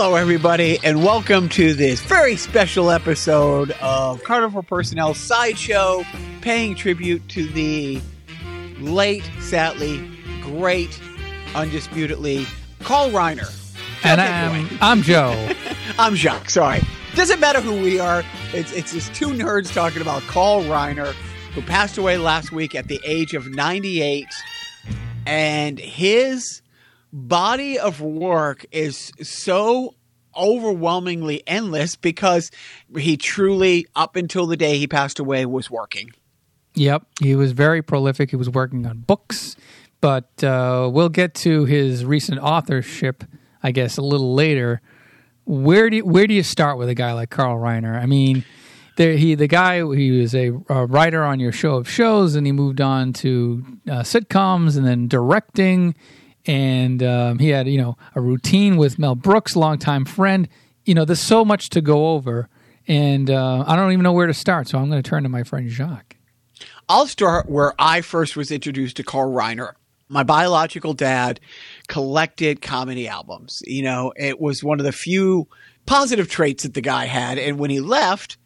Hello, everybody, and welcome to this very special episode of Carnival Personnel Sideshow, paying tribute to the late, sadly, great, undisputedly, Carl Reiner. And I'm, I'm Joe. I'm Jacques, sorry. Doesn't matter who we are, it's, it's just two nerds talking about Carl Reiner, who passed away last week at the age of 98. And his body of work is so overwhelmingly endless because he truly, up until the day he passed away, was working. Yep, he was very prolific. He was working on books, but uh, we'll get to his recent authorship, I guess, a little later. Where do you, where do you start with a guy like Carl Reiner? I mean, there, he the guy he was a, a, writer on your show of shows, and he moved on to uh, sitcoms and then directing and um, he had you know a routine with Mel Brooks, longtime friend. You know, there's so much to go over, and uh, I don't even know where to start. So I'm going to turn to my friend Jacques. I'll start where I first was introduced to Carl Reiner. My biological dad collected comedy albums. You know, it was one of the few positive traits that the guy had, and when he left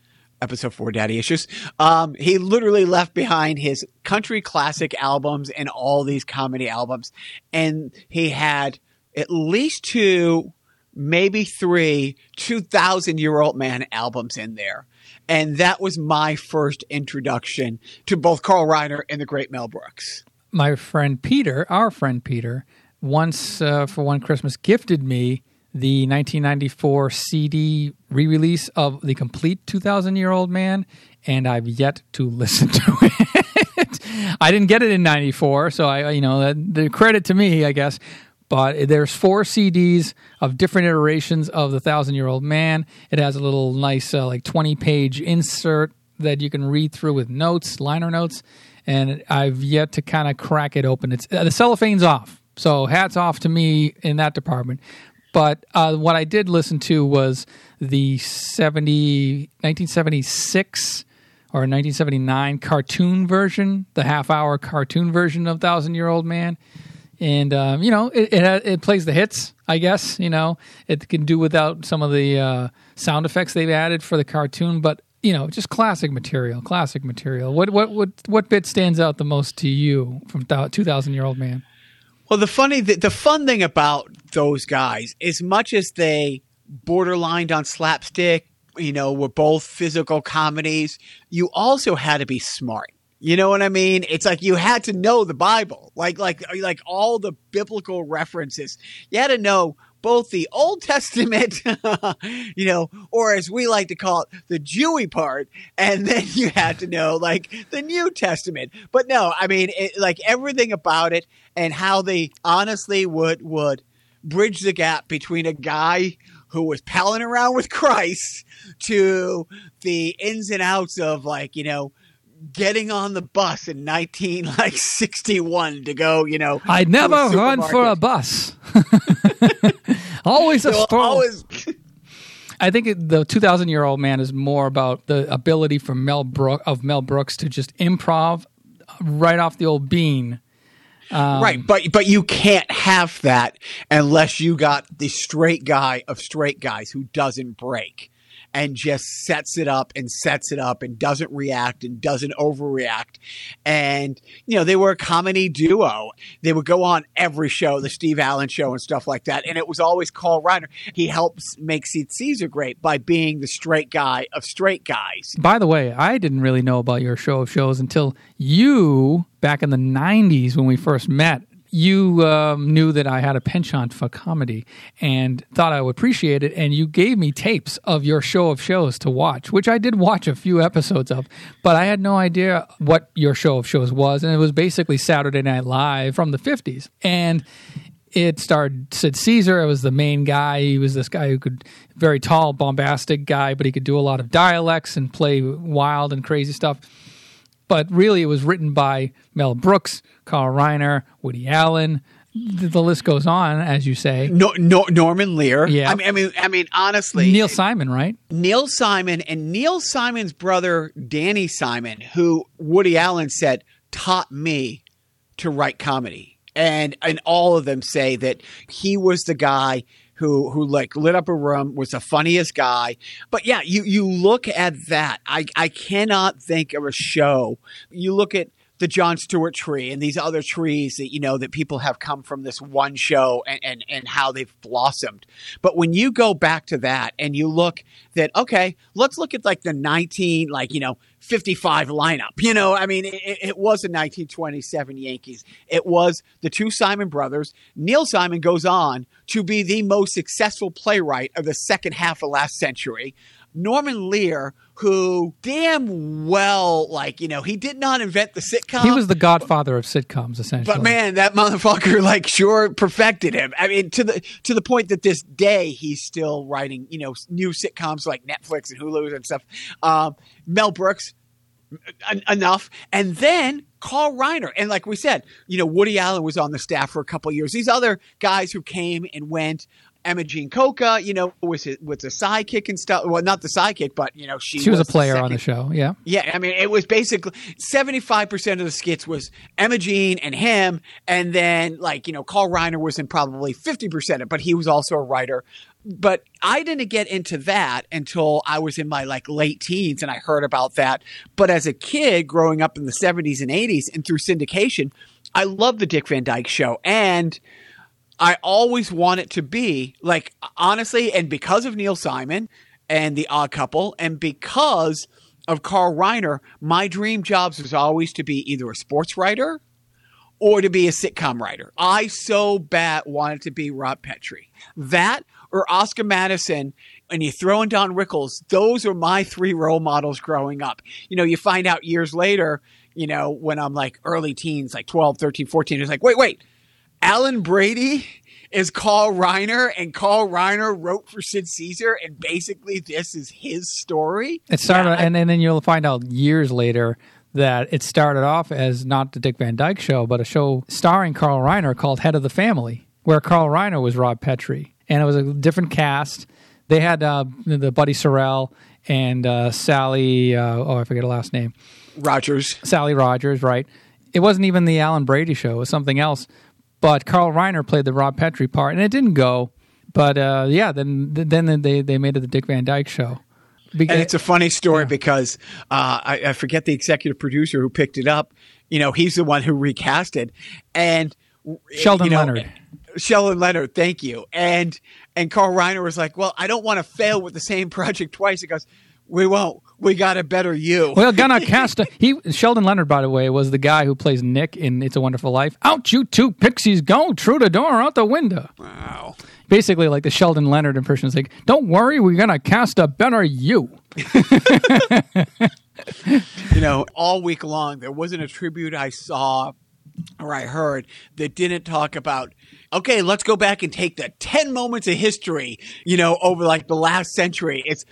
episode four daddy issues. Um, he literally left behind his country classic albums and all these comedy albums. And he had at least two maybe three 2000 year old man albums in there. And that was my first introduction to both carl reiner and the great mel brooks. My friend peter our friend peter once uh, for one christmas gifted me the 1994 CD re release of The Complete 2,000 Year Old Man, and I've yet to listen to it. I didn't get it in 94, so I, you know, the credit to me, I guess. But there's four CDs of different iterations of The Thousand Year Old Man. It has a little nice, uh, like 20 page insert that you can read through with notes, liner notes. And I've yet to kind of crack it open. It's uh, the cellophane's off. So hats off to me in that department. But uh, what I did listen to was the 70, 1976 or 1979 cartoon version, the half hour cartoon version of Thousand Year Old Man. And, um, you know, it, it, it, plays the hits, I guess. You know, it can do without some of the uh, sound effects they've added for the cartoon, but you know, just classic material, classic material. What what what what bit stands out the most to you from Two Thousand Year Old Man? Well, the funny, the, the fun thing about those guys, as much as they borderlined on slapstick, you know, were both physical comedies, you also had to be smart. You know what I mean? It's like you had to know the Bible, like like like all the biblical references. You had to know both the Old Testament, you know, or as we like to call it, the Jewy part, and then you had to know like the New Testament. But no, I mean, it, like everything about it and how they honestly would would bridge the gap between a guy who was palling around with Christ to the ins and outs of like you know getting on the bus in 19 like 61 to go you know i never run for a bus. Always a so stroll. always I think the 2000 year old man is more about the ability for Mel Brook of Mel Brooks to just improv right off the old bean. Um, right, but but you can't have that unless you got the straight guy of straight guys who doesn't break and just sets it up and sets it up and doesn't react and doesn't overreact. And, you know, they were a comedy duo. They would go on every show, the Steve Allen show and stuff like that. And it was always Carl Reiner. He helps make Sid Caesar great by being the straight guy of straight guys. By the way, I didn't really know about your show of shows until you, back in the 90s when we first met, you um, knew that I had a penchant for comedy and thought I would appreciate it, and you gave me tapes of your show of shows to watch, which I did watch a few episodes of, but I had no idea what your show of shows was, and it was basically Saturday Night Live from the '50s, and it starred Sid Caesar. It was the main guy. He was this guy who could very tall, bombastic guy, but he could do a lot of dialects and play wild and crazy stuff but really it was written by Mel Brooks, Carl Reiner, Woody Allen. The, the list goes on, as you say. No, no, Norman Lear. Yeah, I mean, I mean, I mean, honestly, Neil Simon, right? Neil Simon and Neil Simon's brother Danny Simon, who Woody Allen said taught me to write comedy, and and all of them say that he was the guy who who like lit up a room, was the funniest guy. But yeah, you you look at that. I I cannot think of a show. You look at the Jon Stewart tree and these other trees that you know that people have come from this one show and, and and how they've blossomed. But when you go back to that and you look that okay, let's look at like the 19 like you know 55 lineup. You know, I mean, it, it was a 1927 Yankees. It was the two Simon brothers. Neil Simon goes on to be the most successful playwright of the second half of last century. Norman Lear, who damn well, like, you know, he did not invent the sitcom. He was the godfather of sitcoms, essentially. But man, that motherfucker, like, sure perfected him. I mean, to the to the point that this day he's still writing, you know, new sitcoms like Netflix and Hulu and stuff. Um, Mel Brooks, en- enough, and then Carl Reiner, and like we said, you know, Woody Allen was on the staff for a couple of years. These other guys who came and went. Imogene Coca, you know, was it was a sidekick and stuff. Well, not the sidekick, but you know, she she was, a the player on the show. Yeah. yeah, I mean, it was basically seventy five percent of the skits was Imogene and him, and then like you know, Carl Reiner was in probably fifty percent of, it, but he was also a writer. But I didn't get into that until I was in my like late teens, and I heard about that. But as a kid growing up in the seventies and eighties, and through syndication, I loved the Dick Van Dyke Show, and I always want it to be like honestly, and because of Neil Simon and the Odd Couple, and because of Carl Reiner, my dream jobs was always to be either a sports writer or to be a sitcom writer. I so bad wanted to be Rob Petrie. That or Oscar Madison, and you throw in Don Rickles, those are my three role models growing up. You know, you find out years later, you know, when I'm like early teens, like 12, 13, 14, it's like, wait, wait, Alan Brady is Carl Reiner, and Carl Reiner wrote for Sid Caesar, and basically this is his story. It started, Yeah, I- and, and then you'll find out years later that it started off as not the Dick Van Dyke Show, but a show starring Carl Reiner called Head of the Family, where Carl Reiner was Rob Petrie, and it was a different cast. They had uh, the Buddy Sorrell and uh, Sally. Uh, oh, I forget her last name. Rogers. Sally Rogers, right? It wasn't even the Alan Brady show; it was something else. But Carl Reiner played the Rob Petrie part, and it didn't go. But uh, yeah, then then they they made it the Dick Van Dyke show. Beca- And it's a funny story because uh, I, I forget the executive producer who picked it up. You know, he's the one who recast it, and Sheldon you know, Leonard. Sheldon Leonard, thank you. And and Carl Reiner was like, "Well, I don't want to fail with the same project twice." He goes, "We won't. We got to better you." We're gonna cast a, he Sheldon Leonard, by the way, was the guy who plays Nick in It's a Wonderful Life. Out you two pixies go through the door out the window. wow. Basically, like the Sheldon Leonard impression is like, "Don't worry, we're gonna cast a better you." you know, all week long, there wasn't a tribute I saw or I heard that didn't talk about, okay, let's go back and take the 10 moments of history, you know, over like the last century. It's,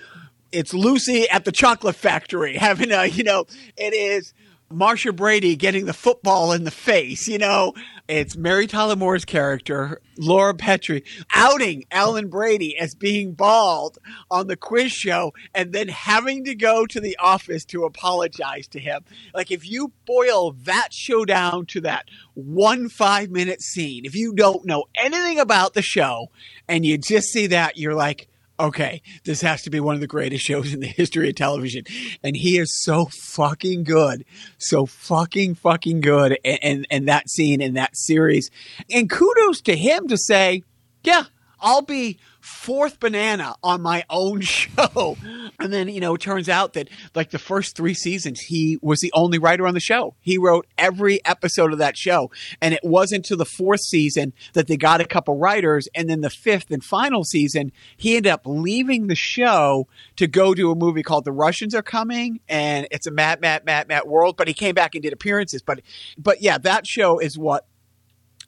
it's Lucy at the chocolate factory having a, you know, it is Marcia Brady getting the football in the face, you know, it's Mary Tyler Moore's character, Laura Petrie, outing Alan Brady as being bald on the quiz show and then having to go to the office to apologize to him. Like, if you boil that show down to that one five minute scene, if you don't know anything about the show and you just see that, you're like, okay, this has to be one of the greatest shows in the history of television. And he is so fucking good. So fucking, fucking good. And, and, and that scene in that series. And kudos to him to say, yeah, I'll be fourth banana on my own show. And then, you know, it turns out that like the first three seasons, he was the only writer on the show. He wrote every episode of that show. And it wasn't to the fourth season that they got a couple writers. And then the fifth and final season, he ended up leaving the show to go do a movie called The Russians Are Coming. And it's a Matt, Matt, Matt, Matt world. But he came back and did appearances. But, but yeah, that show is what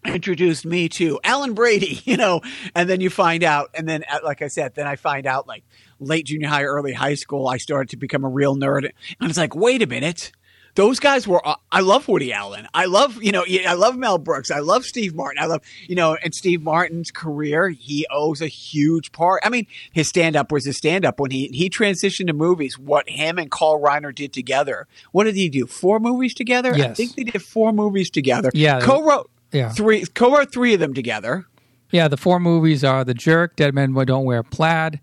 introduced me to Alan Brady, you know, and then you find out, and then, uh, like I said, then I find out like late junior high, early high school, I started to become a real nerd. And it's like, wait a minute. Those guys were, uh, I love Woody Allen. I love, you know, I love Mel Brooks. I love Steve Martin. I love, you know, and Steve Martin's career, he owes a huge part. I mean, his stand up was his stand up when he, he transitioned to movies, what him and Carl Reiner did together. What did he do? Four movies together? I think they did four movies together. Yeah. Co wrote, Yeah. three co-wrote three of them together Yeah, the four movies are The Jerk, Dead Men Don't Wear Plaid,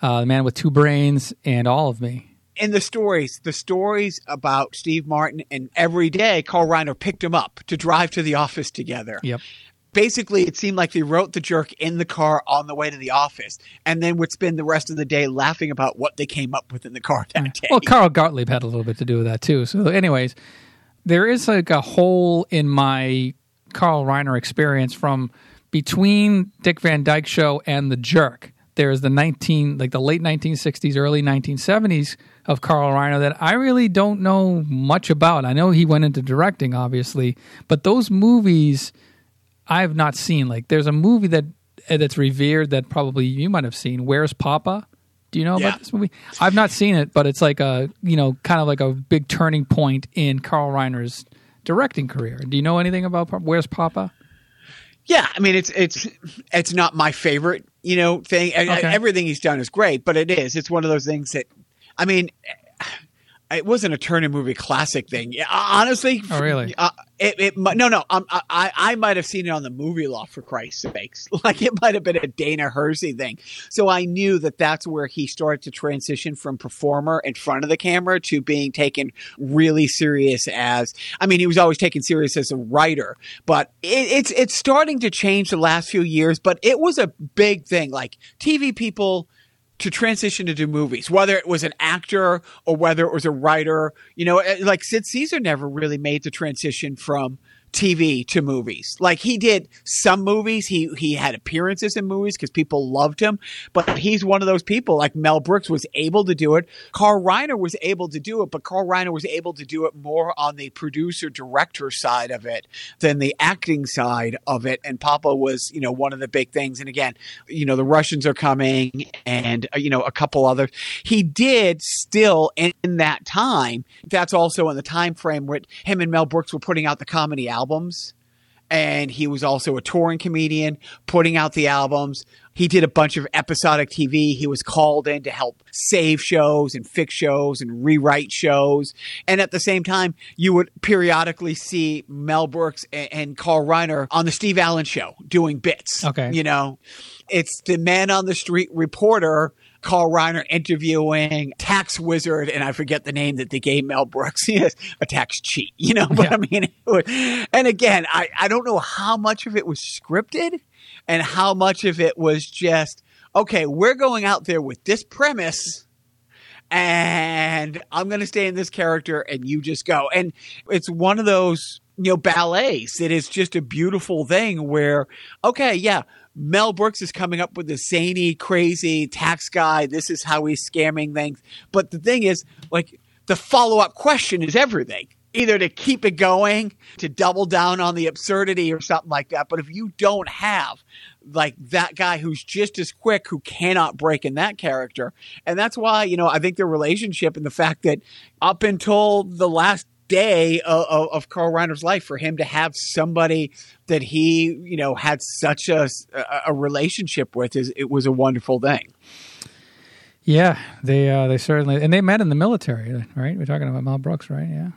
uh, The Man with Two Brains, and All of Me. in the stories, the stories about Steve Martin, and every day Carl Reiner picked him up to drive to the office together. Yep. Basically, it seemed like they wrote the jerk in the car on the way to the office, and then would spend the rest of the day laughing about what they came up with in the car that day. Well, Carl Gottlieb had a little bit to do with that too. So, anyways, there is like a hole in my Carl Reiner experience from between Dick Van Dyke Show and The Jerk. There's the 19, like the late 1960s, early 1970s of Carl Reiner that I really don't know much about. I know he went into directing, obviously, but those movies I've not seen. Like, there's a movie that uh, that's revered that probably you might have seen. Where's Poppa? Do you know Yeah. about this movie? I've not seen it, but it's like a you know kind of like a big turning point in Carl Reiner's directing career. Do you know anything about Where's Poppa? Yeah, I mean it's it's it's not my favorite, you know, thing. Okay. Everything he's done is great, but it is. It's one of those things that, I mean, it wasn't a Turner movie classic thing. Honestly, Oh, really? Uh, it, it no no um, I I I might have seen it on the Movie Loft for Christ's sakes. Like it might have been a Dana Hersey thing. So I knew that that's where he started to transition from performer in front of the camera to being taken really serious as. I mean, he was always taken serious as a writer, but it, it's it's starting to change the last few years. But it was a big thing. Like TV people to transition to do movies, whether it was an actor or whether it was a writer. You know, eh, like Sid Caesar never really made the transition from TV to movies. Like he did some movies, he he had appearances in movies because people loved him, but he's one of those people like Mel Brooks was able to do it. Carl Reiner was able to do it, but Carl Reiner was able to do it more on the producer director side of it than the acting side of it. And Poppa was, you know, one of the big things. And again, you know, the Russians are coming and, uh, you know, a couple others. He did still in, in that time. That's also in the time frame where him and Mel Brooks were putting out the comedy albums. And he was also a touring comedian, putting out the albums. He did a bunch of episodic TV. He was called in to help save shows and fix shows and rewrite shows. And at the same time, you would periodically see Mel Brooks and, and Carl Reiner on the Steve Allen show doing bits. Okay. You know, it's the man on the street reporter, Carl Reiner interviewing tax wizard, and I forget the name that they gave Mel Brooks. is a tax cheat, you know. But Yeah. I mean, was- and again, I, I don't know how much of it was scripted and how much of it was just okay. We're going out there with this premise and I'm going to stay in this character and you just go. And it's one of those, you know, ballets that is just a beautiful thing where, okay, yeah, Mel Brooks is coming up with this zany, crazy tax guy. This is how he's scamming things. But the thing is, like, the follow up question is everything. Either to keep it going, to double down on the absurdity or something like that. But if you don't have like that guy who's just as quick, who cannot break in that character, and that's why you know I think their relationship and the fact that up until the last day of, of, Carl Reiner's life, for him to have somebody that he you know had such a a, a relationship with is it was a wonderful thing. Yeah, they uh, they certainly and they met in the military, right? We're talking about Mel Brooks, right? Yeah.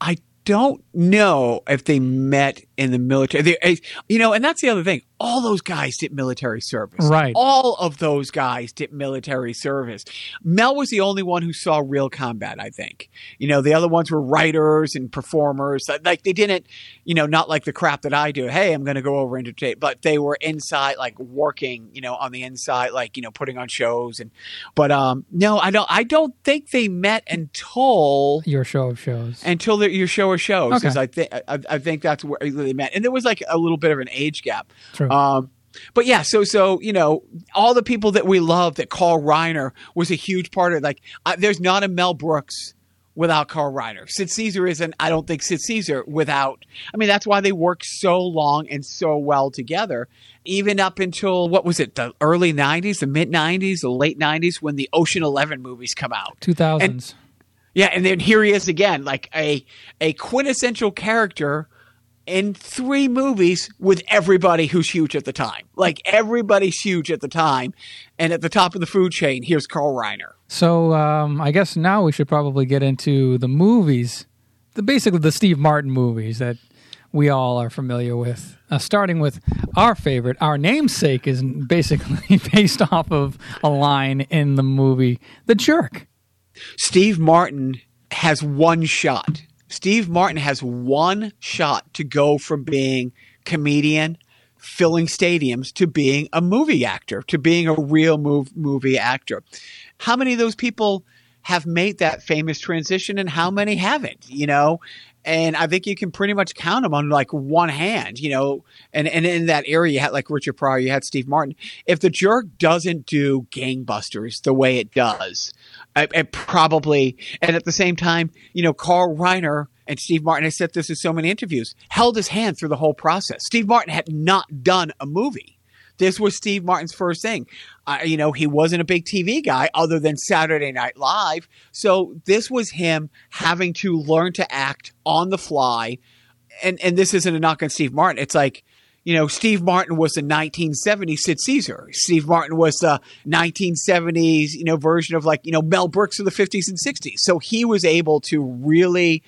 I don't know if they met in the military. They, eh, you know, and that's the other thing. All those guys did military service. Right. All of those guys did military service. Mel was the only one who saw real combat, I think. You know, the other ones were writers and performers. Like they didn't, you know, not like the crap that I do. Hey, I'm going to go over into tape, but they were inside, like working, you know, on the inside, like, you know, putting on shows. And, but, um, no, I don't, I don't think they met until Your show of shows. until the, your show or shows. Okay. I think I, I think that's where they met, and there was like a little bit of an age gap. True. Um, but yeah, so so you know all the people that we love that Carl Reiner was a huge part of. Like, I, there's not a Mel Brooks without Carl Reiner. Sid Caesar isn't. I don't think Sid Caesar without. I mean, that's why they worked so long and so well together. Even up until what was it, the early '90s, the mid '90s, the late '90s, when the Ocean Eleven movies come out. Two thousands. Yeah, and then here he is again, like a a quintessential character in three movies with everybody who's huge at the time. Like everybody's huge at the time, and at the top of the food chain, here's Carl Reiner. So um, I guess now we should probably get into the movies, the basically the Steve Martin movies that we all are familiar with. Uh, starting with our favorite, our namesake is basically based off of a line in the movie The Jerk. Steve Martin has one shot. Steve Martin has one shot to go from being comedian, filling stadiums, to being a movie actor, to being a real move, movie actor. How many of those people have made that famous transition and how many haven't, you know? And I think you can pretty much count them on like one hand, you know. And, and in that area, you had like Richard Pryor, you had Steve Martin. If the jerk doesn't do gangbusters the way it does, it, it probably, and at the same time, you know, Carl Reiner and Steve Martin, I said this in so many interviews, held his hand through the whole process. Steve Martin had not done a movie. This was Steve Martin's first thing. Uh, you know, he wasn't a big TV guy other than Saturday Night Live. So this was him having to learn to act on the fly. And and this isn't a knock on Steve Martin. It's like, you know, Steve Martin was the 1970s Sid Caesar. Steve Martin was the 1970s, you know, version of like, you know, Mel Brooks of the 50s and 60s. So he was able to really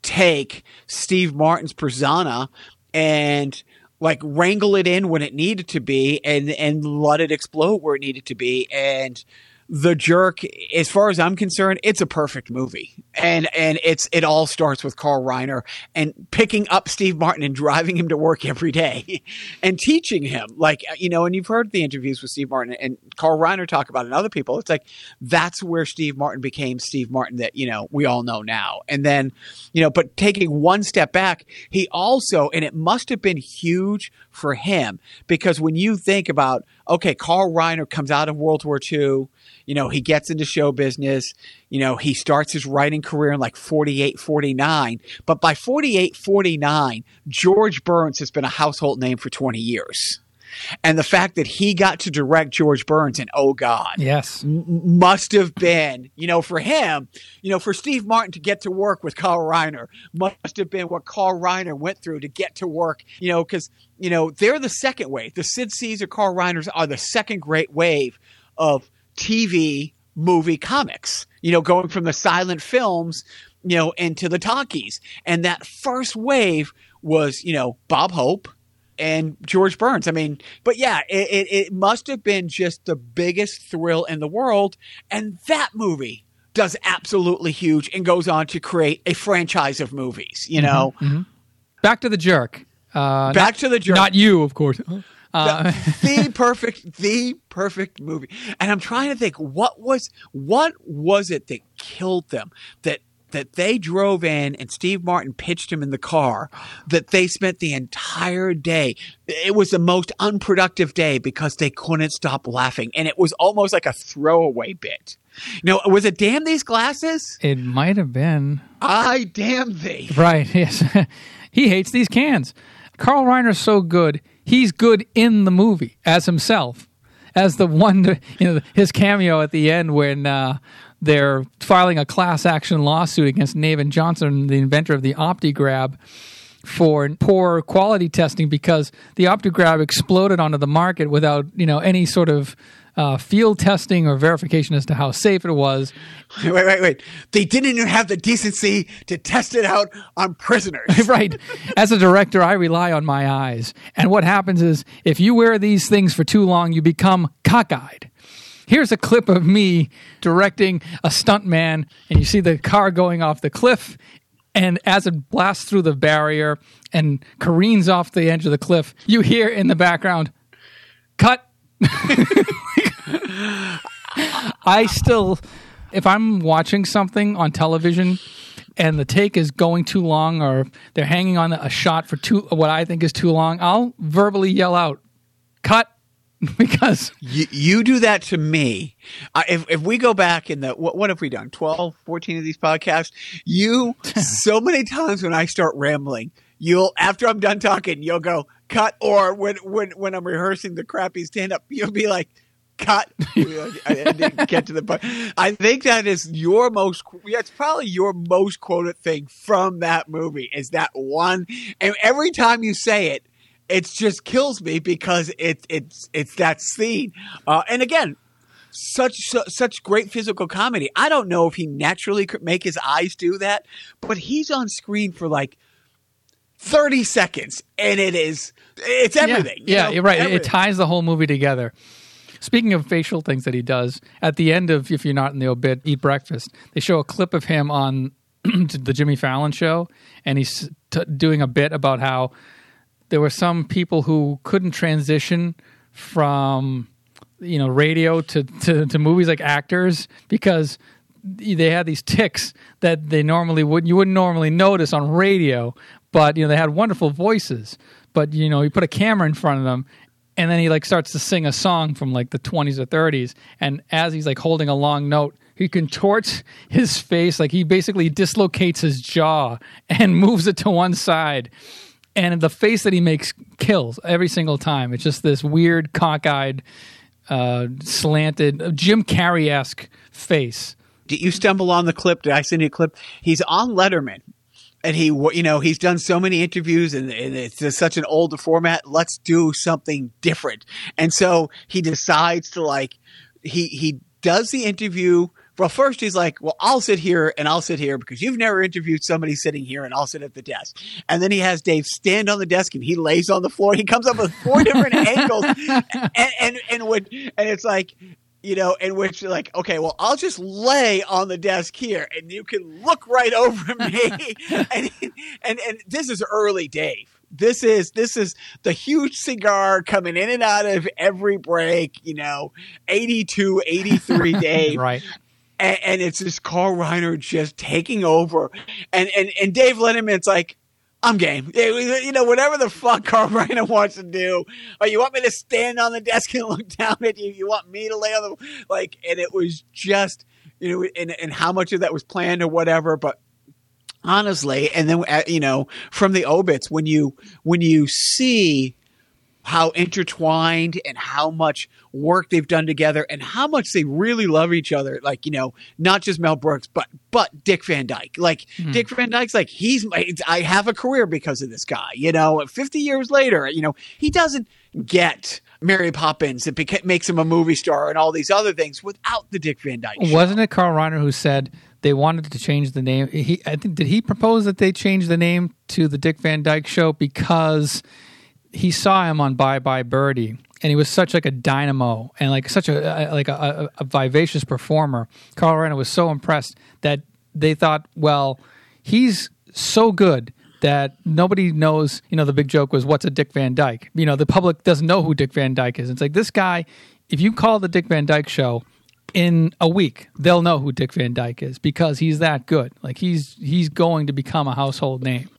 take Steve Martin's persona and like wrangle it in when it needed to be and and let it explode where it needed to be and the jerk as far as i'm concerned it's a perfect movie. And and it's it all starts with carl reiner and picking up steve martin and driving him to work every day and teaching him. Like uh, you know and you've heard the interviews with steve martin and carl reiner talk about it and other people. It's like that's where steve martin became steve martin that you know we all know now. And then you know but taking one step back he also and it must have been huge for him because when you think about okay carl reiner comes out of world war ii you know, he gets into show business. You know, he starts his writing career in like 48, 49. But by 48, 49, George Burns has been a household name for 20 years. And the fact that he got to direct George Burns and oh God, yes, m- must have been, you know, for him, you know, for Steve Martin to get to work with Carl Reiner must have been what Carl Reiner went through to get to work, you know, because, you know, they're the second wave. The Sid Caesar, Carl Reiners are the second great wave of TV, movie, comics, you know, going from the silent films, you know, into the talkies. And that first wave was, you know, Bob Hope and George Burns. I mean, but yeah, it, it, it must have been just the biggest thrill in the world. And that movie does absolutely huge and goes on to create a franchise of movies, you know? Mm-hmm, mm-hmm. Back to the jerk. Uh, Back not, to the jerk. Not you, of course. Uh, the, the perfect, the perfect movie. And I'm trying to think what was what was it that killed them that that they drove in and Steve Martin pitched him in the car that they spent the entire day. It was the most unproductive day because they couldn't stop laughing. And it was almost like a throwaway bit. You know, was it damn these glasses? It might have been. I damn thee. Right, yes. he hates these cans. Carl Reiner's so good he's good in the movie as himself, as the one, you know, his cameo at the end when uh, they're filing a class action lawsuit against Navin Johnson, the inventor of the OptiGrab, for poor quality testing because the OptiGrab exploded onto the market without, you know, any sort of uh, field testing or verification as to how safe it was. Wait, wait, wait. They didn't even have the decency to test it out on prisoners. right. As a director, I rely on my eyes. And what happens is if you wear these things for too long, you become cockeyed. Here's a clip of me directing a stuntman, and you see the car going off the cliff. And as it blasts through the barrier and careens off the edge of the cliff, you hear in the background, cut. I still, if I'm watching something on television and the take is going too long or they're hanging on a shot for too what I think is too long, I'll verbally yell out, "Cut!" because you, you, do that to me. Uh, if, if we go back in the, what, what have we done? 12, 14 of these podcasts? You, so many times when I start rambling, you'll, after I'm done talking, you'll go, cut. Or when, when, when I'm rehearsing the crappy stand up, you'll be like, cut. I didn't get to the point. I think that is your most. That's probably your most quoted thing from that movie. Is that one? And every time you say it, it just kills me because it, it's it's that scene. Uh, and again, such su- such great physical comedy. I don't know if he naturally could make his eyes do that, but he's on screen for like 30 seconds and it is it's everything. Yeah, know? you're right. It- It ties the whole movie together. Speaking of facial things that he does, at the end of If You're Not in the Obit, Eat Breakfast, they show a clip of him on the Jimmy Fallon show, and he's t- doing a bit about how there were some people who couldn't transition from you know radio to, to, to movies like actors because they had these ticks that they normally would you wouldn't normally notice on radio but you know they had wonderful voices but you know you put a camera in front of them and then he like starts to sing a song from like the 20s or 30s and as he's like holding a long note he contorts his face like he basically dislocates his jaw and moves it to one side and the face that he makes kills every single time. It's just this weird, cockeyed, uh, slanted, Jim Carrey esque face. Did you stumble on the clip? Did I send you a clip? He's on Letterman. And he, you know, he's done so many interviews and, and it's just such an older format. Let's do something different. And so he decides to like, he, he does the interview. Well, first he's like, well, I'll sit here and I'll sit here because you've never interviewed somebody sitting here and I'll sit at the desk. And then he has Dave stand on the desk and he lays on the floor. He comes up with four different angles and, and, and would, and it's like, you know, in which you're like, okay, well, I'll just lay on the desk here, and you can look right over me. and, and and this is early Dave. This is this is the huge cigar coming in and out of every break. You know, 82, 83 Dave, Right. and, and it's this Carl Reiner just taking over, and and and Dave Letterman's like. I'm game. You know, whatever the fuck Carl Reiner wants to do. Or you want me to stand on the desk and look down at you? You want me to lay on the like? And it was just, you know, and and how much of that was planned or whatever. But honestly, and then uh, you know, from the obits, when you when you see how intertwined and how much work they've done together and how much they really love each other. Like, you know, not just Mel Brooks, but, but Dick Van Dyke. Like hmm. Dick Van Dyke's like, he's, I have a career because of this guy, you know, 50 years later, you know, he doesn't get Mary Poppins. It beca- makes him a movie star and all these other things without the Dick Van Dyke. show. Wasn't it Carl Reiner who said they wanted to change the name? He, I think, did he propose that they change the name to the Dick Van Dyke Show because he saw him on Bye Bye Birdie, and he was such like a dynamo and like such a, like a, a, a vivacious performer. Carl Reiner was so impressed that they thought, well, he's so good that nobody knows. You know, the big joke was, "What's a Dick Van Dyke?" You know, the public doesn't know who Dick Van Dyke is. It's like this guy. If you call the Dick Van Dyke Show in a week, they'll know who Dick Van Dyke is because he's that good. Like he's he's going to become a household name.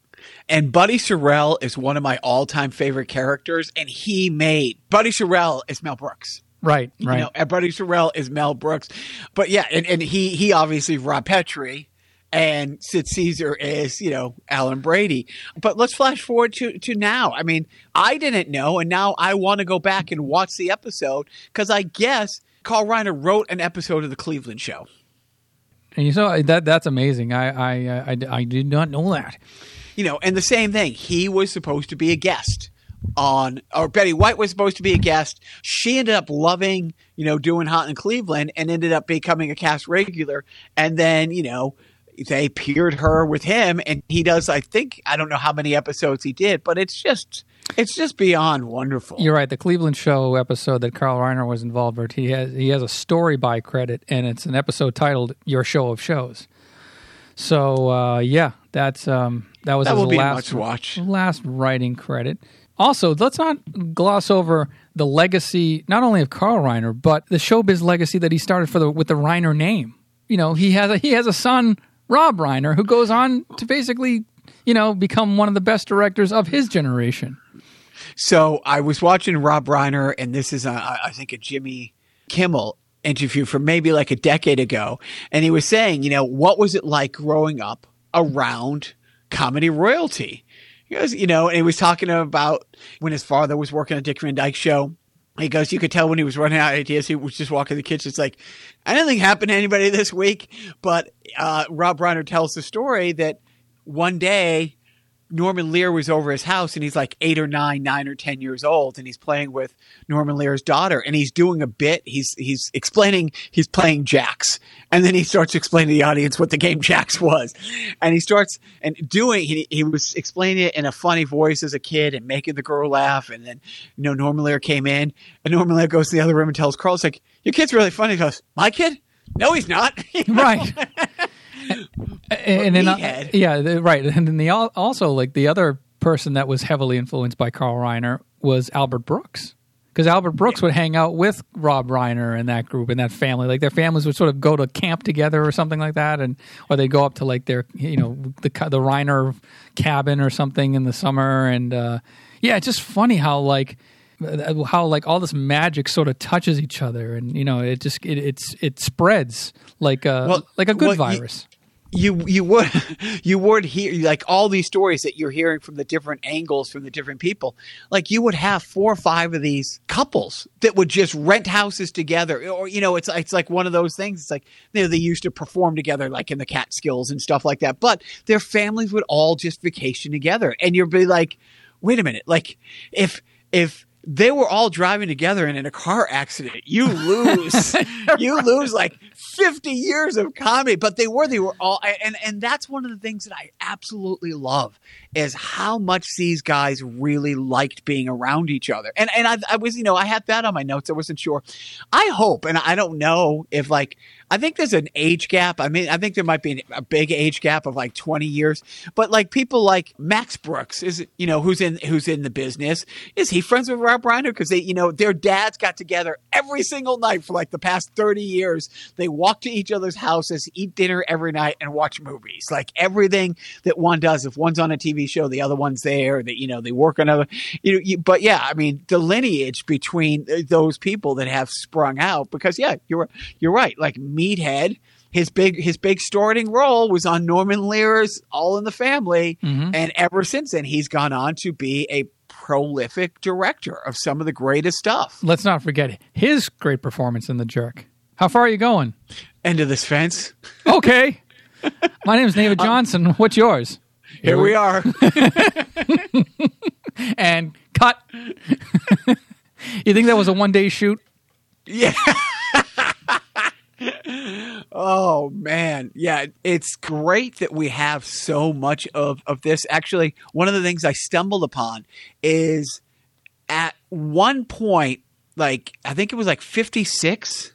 And Buddy Sorrell is one of my all-time favorite characters, and he made Buddy Sorrell is Mel Brooks. Right, right. You know, and Buddy Sorrell is Mel Brooks, but yeah, and, and he he obviously Rob Petrie, and Sid Caesar is you know Alan Brady. But let's flash forward to to now. I mean, I didn't know, and now I want to go back and watch the episode because I guess Carl Reiner wrote an episode of the Cleveland Show. and you saw that that's amazing. I I, uh, I I did not know that. You know, and the same thing. He was supposed to be a guest on, or Betty White was supposed to be a guest. She ended up loving, you know, doing Hot in Cleveland and ended up becoming a cast regular. And then, you know, they paired her with him, and he does. I think I don't know how many episodes he did, but it's just, it's just beyond wonderful. You're right. The Cleveland Show episode that Carl Reiner was involved with, he has he has a story by credit, and it's an episode titled "Your Show of Shows." So uh, yeah, that's um, that was that his will be last much watch. last writing credit. Also, let's not gloss over the legacy not only of Carl Reiner, but the showbiz legacy that he started for the with the Reiner name. You know, he has a he has a son, Rob Reiner, who goes on to basically, you know, become one of the best directors of his generation. So I was watching Rob Reiner, and this is, a, I think, a Jimmy Kimmel interview from maybe like a decade ago. And he was saying, you know, what was it like growing up around comedy royalty? He goes, you know, and he was talking about when his father was working on Dick Van Dyke show. He goes, you could tell when he was running out of ideas. He was just walking the kitchen. It's like, anything happened to anybody this week. But uh, Rob Reiner tells the story that one day Norman Lear was over his house and he's like eight or nine, nine or ten years old, and he's playing with Norman Lear's daughter, and he's doing a bit. He's he's explaining he's playing jacks, and then he starts explaining to the audience what the game jacks was, and he starts and doing he, he was explaining it in a funny voice as a kid and making the girl laugh, and then you know Norman Lear came in, and Norman Lear goes to the other room and tells Carl, "It's like your kid's really funny." He goes, "My kid." No, he's not. right. and then, uh, yeah, the- right. And then the also like the other person that was heavily influenced by Carl Reiner was Albert Brooks. Because Albert Brooks would hang out with Rob Reiner and that group and that family. Like their families would sort of go to camp together or something like that, and or they go up to like their you know the the Reiner cabin or something in the summer. And uh, yeah, it's just funny how like how like all this magic sort of touches each other, and you know it just it it's it spreads like a Well, like a good well, virus. You you would you would hear like all these stories that you're hearing from the different angles from the different people like you would have four or five of these couples that would just rent houses together or you know it's it's like one of those things. It's like you know, they used to perform together like in the Catskills and stuff like that but their families would all just vacation together. And you'd be like wait a minute like if if they were all driving together and in a car accident. You lose you lose like 50 years of comedy but they were they were all and and that's one of the things that i absolutely love is how much these guys really liked being around each other. And and i, I was you know i had that on my notes i wasn't sure i hope and i don't know if like i think there's an age gap. I mean i think there might be a big age gap of like 20 years. But like people like max brooks is you know who's in who's in the business. Is he friends with rob reiner? Because they you know their dads got together every single night for like the past 30 years. They walk to each other's houses eat dinner every night and watch movies. Like everything that one does if one's on a tv show the other one's there that you know they work on other you know you, but yeah i mean the lineage between uh, those people that have sprung out because yeah you're you're right. Like meathead his big his big starting role was on Norman Lear's All in the Family, Mhm. and ever since then he's gone on to be a prolific director of some of the greatest stuff. Let's not forget his great performance in The Jerk. How far are you going? End of this fence. Okay. My name is David Johnson. What's yours? Here we are. And cut. you think that was a one day shoot? Yeah. Oh man, yeah, it's great that we have so much of of this. Actually, one of the things I stumbled upon is at one point, like I think it was like 56,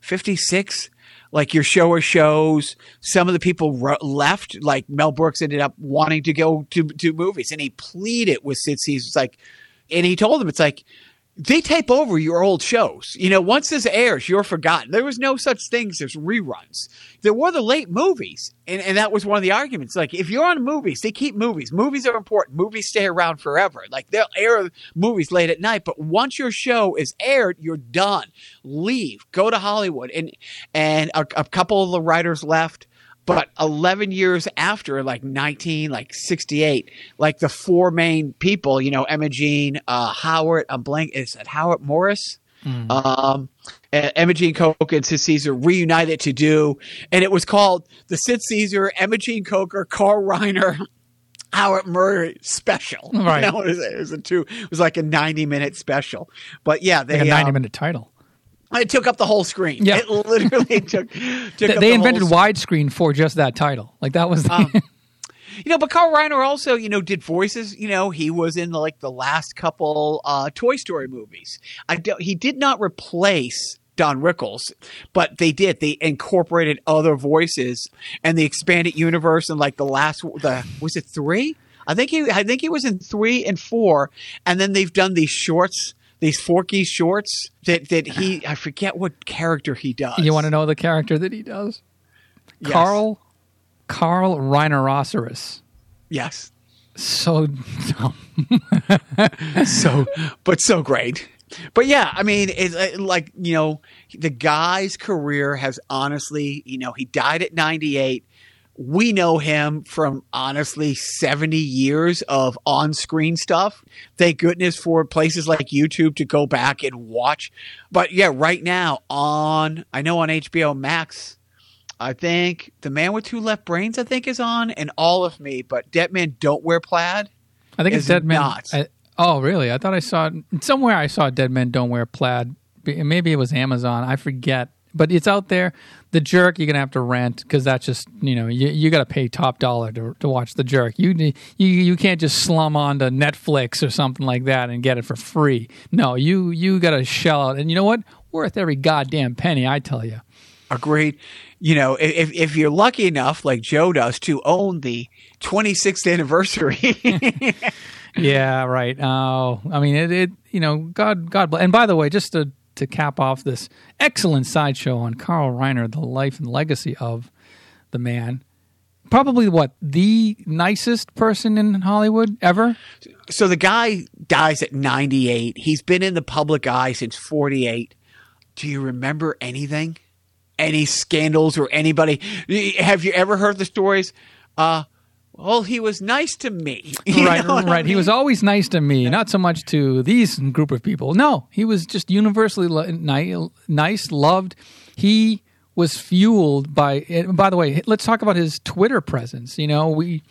56 like your show of shows some of the people ro- left like mel brooks ended up wanting to go to, to movies and he pleaded with sid caesar like and he told them it's like they tape over your old shows. You know, once this airs, you're forgotten. There was no such things as reruns. There were the late movies. And, and that was one of the arguments. Like, if you're on movies, they keep movies. Movies are important. Movies stay around forever. Like, they'll air movies late at night, but once your show is aired, you're done. Leave. Go to Hollywood. And, and a, a couple of the writers left but 11 years after like 19 like 68 like the four main people you know Imogene uh howard i'm blank is it howard morris um and Imogene Coca and sid caesar reunited to do and it was called the sid caesar Imogene Coca carl reiner Howard Morris special. Right. You know, it, was, it was a two. It was like a ninety minute special. But yeah, they Like a 90 um, minute title. It took up the whole screen. Yeah. it literally took. took They, they the invented widescreen for just that title. Like that was the, Um, You know, but Carl Reiner also, you know, did voices. You know, he was in the, like the last couple uh, Toy Story movies. I don't, he did not replace Don Rickles, but they did. They incorporated other voices and the expanded universe and like the last the was it three? I think he I think he was in three and four, and then they've done these shorts. These Forky shorts that, that he I forget what character he does. you want to know the character that he does? Yes. Carl Carl Reineroceros. Yes. So dumb. so but so great but yeah i mean it's like you know the guy's career has honestly you know he died at 98 we know him from honestly 70 years of on-screen stuff thank goodness for places like youtube to go back and watch but yeah right now on i know on hbo max I think the man with two left brains, I think, is on, and all of me. But Dead Men Don't Wear Plaid. I think it's Dead Men. not. I- oh, really? I thought I saw it somewhere. I saw Dead Men Don't Wear Plaid. Maybe it was Amazon. I forget. But it's out there. The Jerk you're gonna have to rent because that's just you know you you got to pay top dollar to to watch The Jerk. You you you can't just slum onto Netflix or something like that and get it for free. No, you you got to shell out. And you know what? Worth every goddamn penny. I tell you. Agreed. You know, if if you're lucky enough, like Joe does, to own the 26th anniversary, Yeah, right. Oh, I mean, it, it. You know, God, God bless. And by the way, just to to cap off this excellent sideshow on Carl Reiner, the life and legacy of the man, probably what the nicest person in Hollywood ever. so the guy dies at 98. He's been in the public eye since 48. Do you remember anything? Any scandals or anybody? Have you ever heard the stories? Uh, well, he was nice to me. You right, know I right. He was always nice to me, not so much to these group of people. No, he was just universally lo- ni- nice, loved. He was fueled by. By the way, let's talk about his Twitter presence. You know, we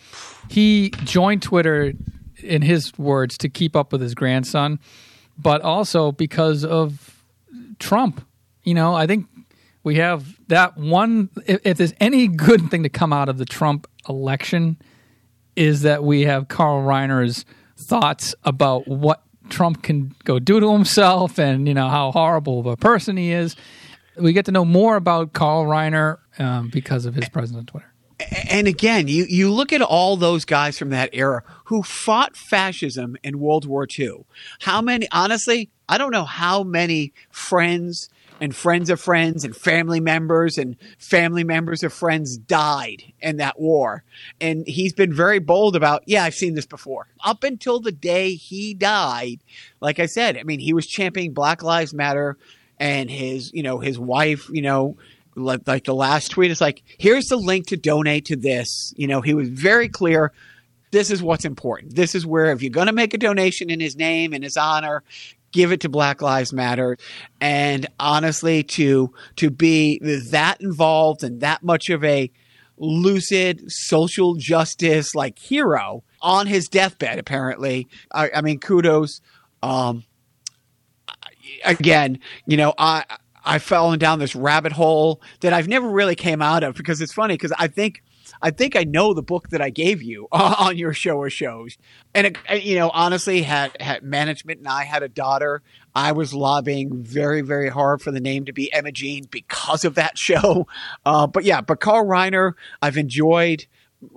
he joined Twitter, in his words, to keep up with his grandson, but also because of Trump. You know, I think we have that one. If, if there's any good thing to come out of the Trump election, is that we have Carl Reiner's thoughts about what Trump can go do to himself and you know how horrible of a person he is. We get to know more about Carl Reiner um, because of his presence on Twitter. and again, you, you look at all those guys from that era who fought fascism in World War II. How many, honestly, I don't know how many friends and friends of friends and family members and family members of friends died in that war. And he's been very bold about, yeah, I've seen this before. Up until the day he died, like I said, I mean, he was championing Black Lives Matter and his, you know, his wife, you know, like, the last tweet is like, here's the link to donate to this. You know, he was very clear. This is what's important. This is where if you're going to make a donation in his name, in his honor, give it to Black Lives Matter. And honestly, to to be that involved and that much of a lucid social justice like hero on his deathbed, apparently. I, I mean, kudos. Um, again, you know, I I've fallen down this rabbit hole that I've never really came out of because it's funny because I think I think I know the book that I gave you on your show of shows, and it, you know, honestly, had had management and I had a daughter. I was lobbying very very hard for the name to be Imogene because of that show. Uh, but yeah, but Carl Reiner, I've enjoyed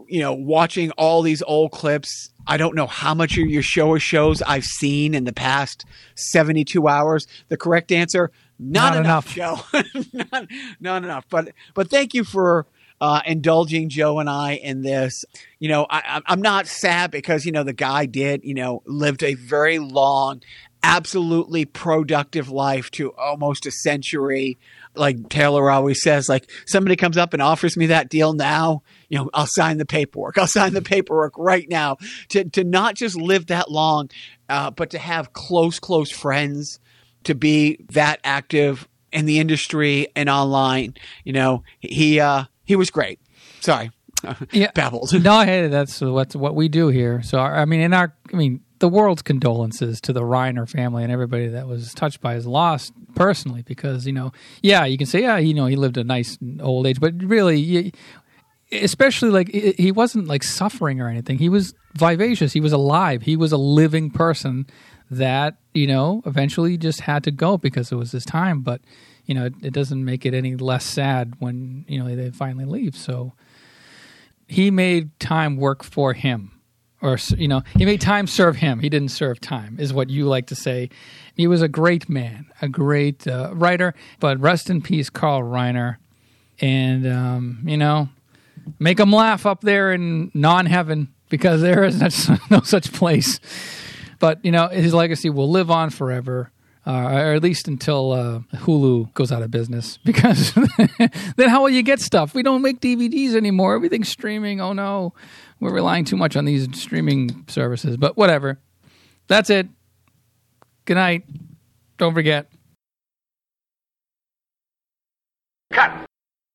you know, watching all these old clips. I don't know how much of your show of shows I've seen in the past 72 hours. The correct answer, not, Not enough, Joe. not, not enough. But but thank you for uh, indulging Joe and I in this. You know, I, I'm- not sad because, you know, the guy did, you know, lived a very long, absolutely productive life to almost a century. Like Taylor always says, like somebody comes up and offers me that deal now, you know, I'll sign the paperwork. I'll sign the paperwork right now to, to not just live that long, uh, but to have close, close friends, to be that active in the industry and online. You know, he, uh, he was great. Sorry. Yeah. Babbled. no, hey, that's what what we do here. So, I mean, in our, I mean, the world's condolences to the Reiner family and everybody that was touched by his loss personally, because you know, yeah, you can say, yeah, you know, he lived a nice old age, but really, you, especially like he wasn't like suffering or anything. He was vivacious. He was alive. He was a living person that you know eventually just had to go because it was his time. But you know, it, it doesn't make it any less sad when you know they finally leave. So he made time work for him or you know he made time serve him. He didn't serve time is what you like to say. He was a great man a great uh, writer but rest in peace carl reiner. And um, you know make him laugh up there in non-heaven because there is no, no such place. But you know his legacy will live on forever uh, or at least until uh, Hulu goes out of business, because then how will you get stuff? We don't make DVDs anymore. Everything's streaming. Oh no, we're relying too much on these streaming services. But whatever. That's it. Good night. Don't forget. Cut!